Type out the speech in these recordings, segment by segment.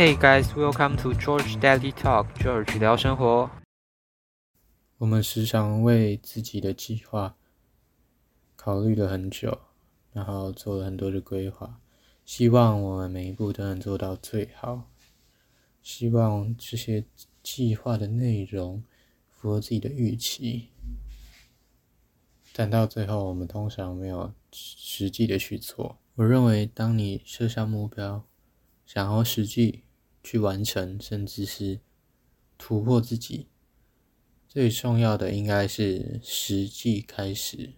Hey guys, welcome to George Daily Talk. George 聊生活。我们时常为自己的计划考虑了很久，然后做了很多的规划，希望我们每一步都能做到最好。希望这些计划的内容符合自己的预期，但到最后，我们通常没有实际的去做。我认为，当你设下目标，想要实际。去完成，甚至是突破自己，最重要的应该是实际开始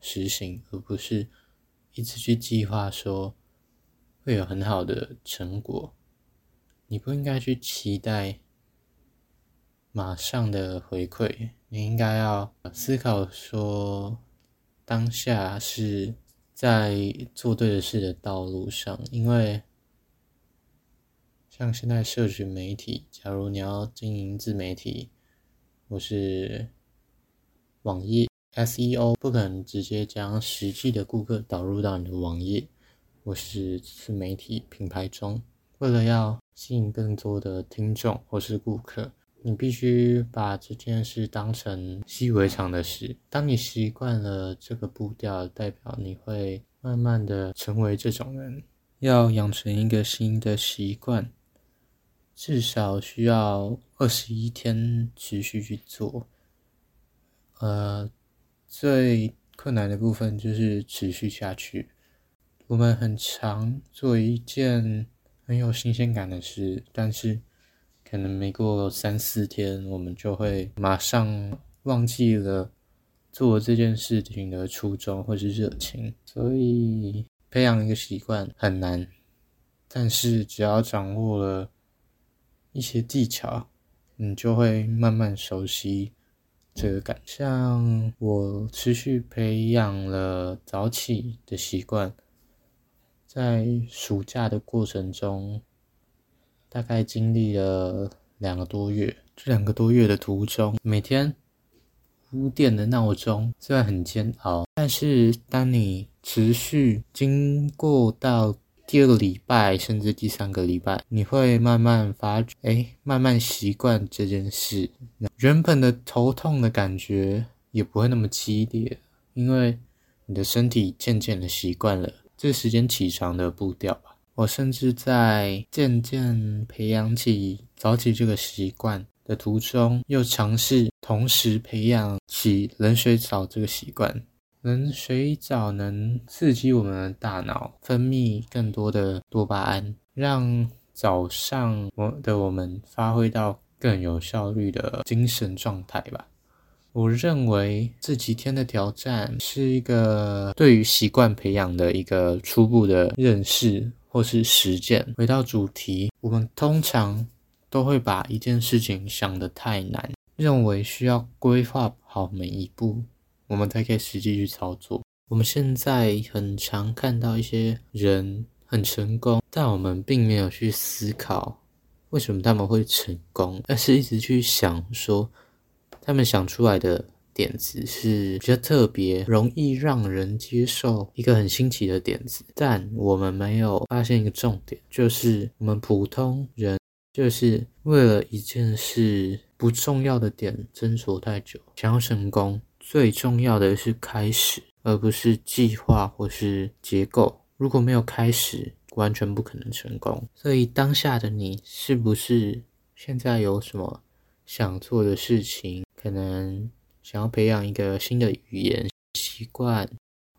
实行，而不是一直去计划说会有很好的成果。你不应该去期待马上的回馈，你应该要思考说当下是在做对的事的道路上，因为。像现在社群媒体，假如你要经营自媒体，或是网页 SEO，不可能直接将实际的顾客导入到你的网页或是自媒体品牌中。为了要吸引更多的听众或是顾客，你必须把这件事当成习以为常的事。当你习惯了这个步调，代表你会慢慢的成为这种人。要养成一个新的习惯。至少需要二十一天持续去做，呃，最困难的部分就是持续下去。我们很常做一件很有新鲜感的事，但是可能没过三四天，我们就会马上忘记了做这件事情的初衷或是热情。所以培养一个习惯很难，但是只要掌握了。一些技巧，你就会慢慢熟悉这个感。像我持续培养了早起的习惯，在暑假的过程中，大概经历了两个多月。这两个多月的途中，每天五点的闹钟虽然很煎熬，但是当你持续经过到。第二个礼拜，甚至第三个礼拜，你会慢慢发觉，哎，慢慢习惯这件事。原本的头痛的感觉也不会那么激烈，因为你的身体渐渐的习惯了这时间起床的步调吧。我甚至在渐渐培养起早起这个习惯的途中，又尝试同时培养起冷水澡这个习惯。能水藻能刺激我们的大脑分泌更多的多巴胺，让早上我的我们发挥到更有效率的精神状态吧。我认为这几天的挑战是一个对于习惯培养的一个初步的认识或是实践。回到主题，我们通常都会把一件事情想得太难，认为需要规划好每一步。我们才可以实际去操作。我们现在很常看到一些人很成功，但我们并没有去思考为什么他们会成功，而是一直去想说他们想出来的点子是比较特别、容易让人接受、一个很新奇的点子。但我们没有发现一个重点，就是我们普通人就是为了一件事不重要的点斟酌太久，想要成功。最重要的是开始，而不是计划或是结构。如果没有开始，完全不可能成功。所以当下的你，是不是现在有什么想做的事情？可能想要培养一个新的语言习惯，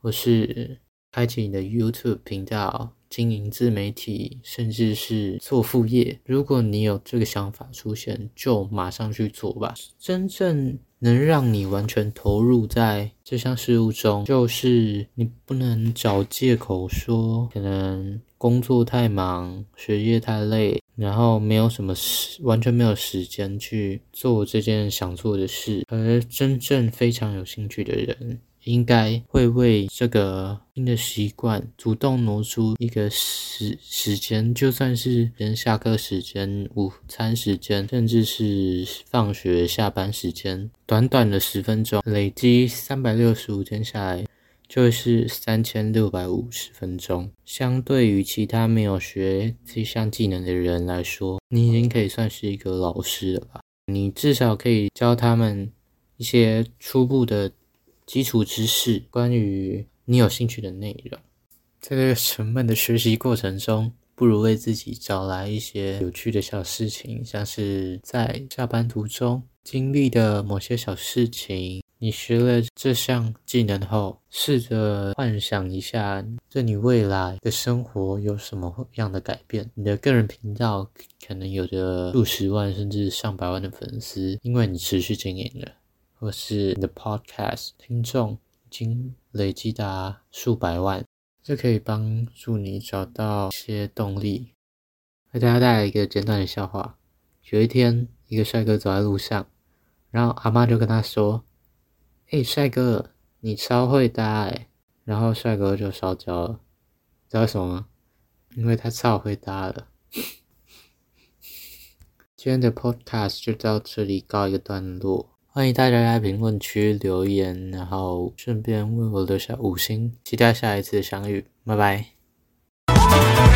或是开启你的 YouTube 频道。经营自媒体，甚至是做副业。如果你有这个想法出现，就马上去做吧。真正能让你完全投入在这项事物中，就是你不能找借口说可能工作太忙、学业太累，然后没有什么时，完全没有时间去做这件想做的事。而真正非常有兴趣的人。应该会为这个新的习惯主动挪出一个时时间，就算是连下课时间、午餐时间，甚至是放学下班时间，短短的十分钟，累积三百六十五天下来，就是三千六百五十分钟。相对于其他没有学这项技能的人来说，你已经可以算是一个老师了吧？你至少可以教他们一些初步的基础知识，关于你有兴趣的内容。在这个沉闷的学习过程中，不如为自己找来一些有趣的小事情，像是在下班途中经历的某些小事情。你学了这项技能后，试着幻想一下，对你未来的生活有什么样的改变？你的个人频道可能有着数十万甚至上百万的粉丝，因为你持续经营了；或是你的 Podcast 听众已经累积达数百万，这可以帮助你找到一些动力。为大家带来一个简短的笑话：有一天，一个帅哥走在路上，然后阿妈就跟他说。哎，帅哥，你超会搭哎！然后帅哥就烧焦了，知道为什么吗？因为他超会搭了。今天的 podcast 就到这里告一个段落，欢迎大家在评论区留言然后顺便为我留下五星期待下一次相遇拜拜。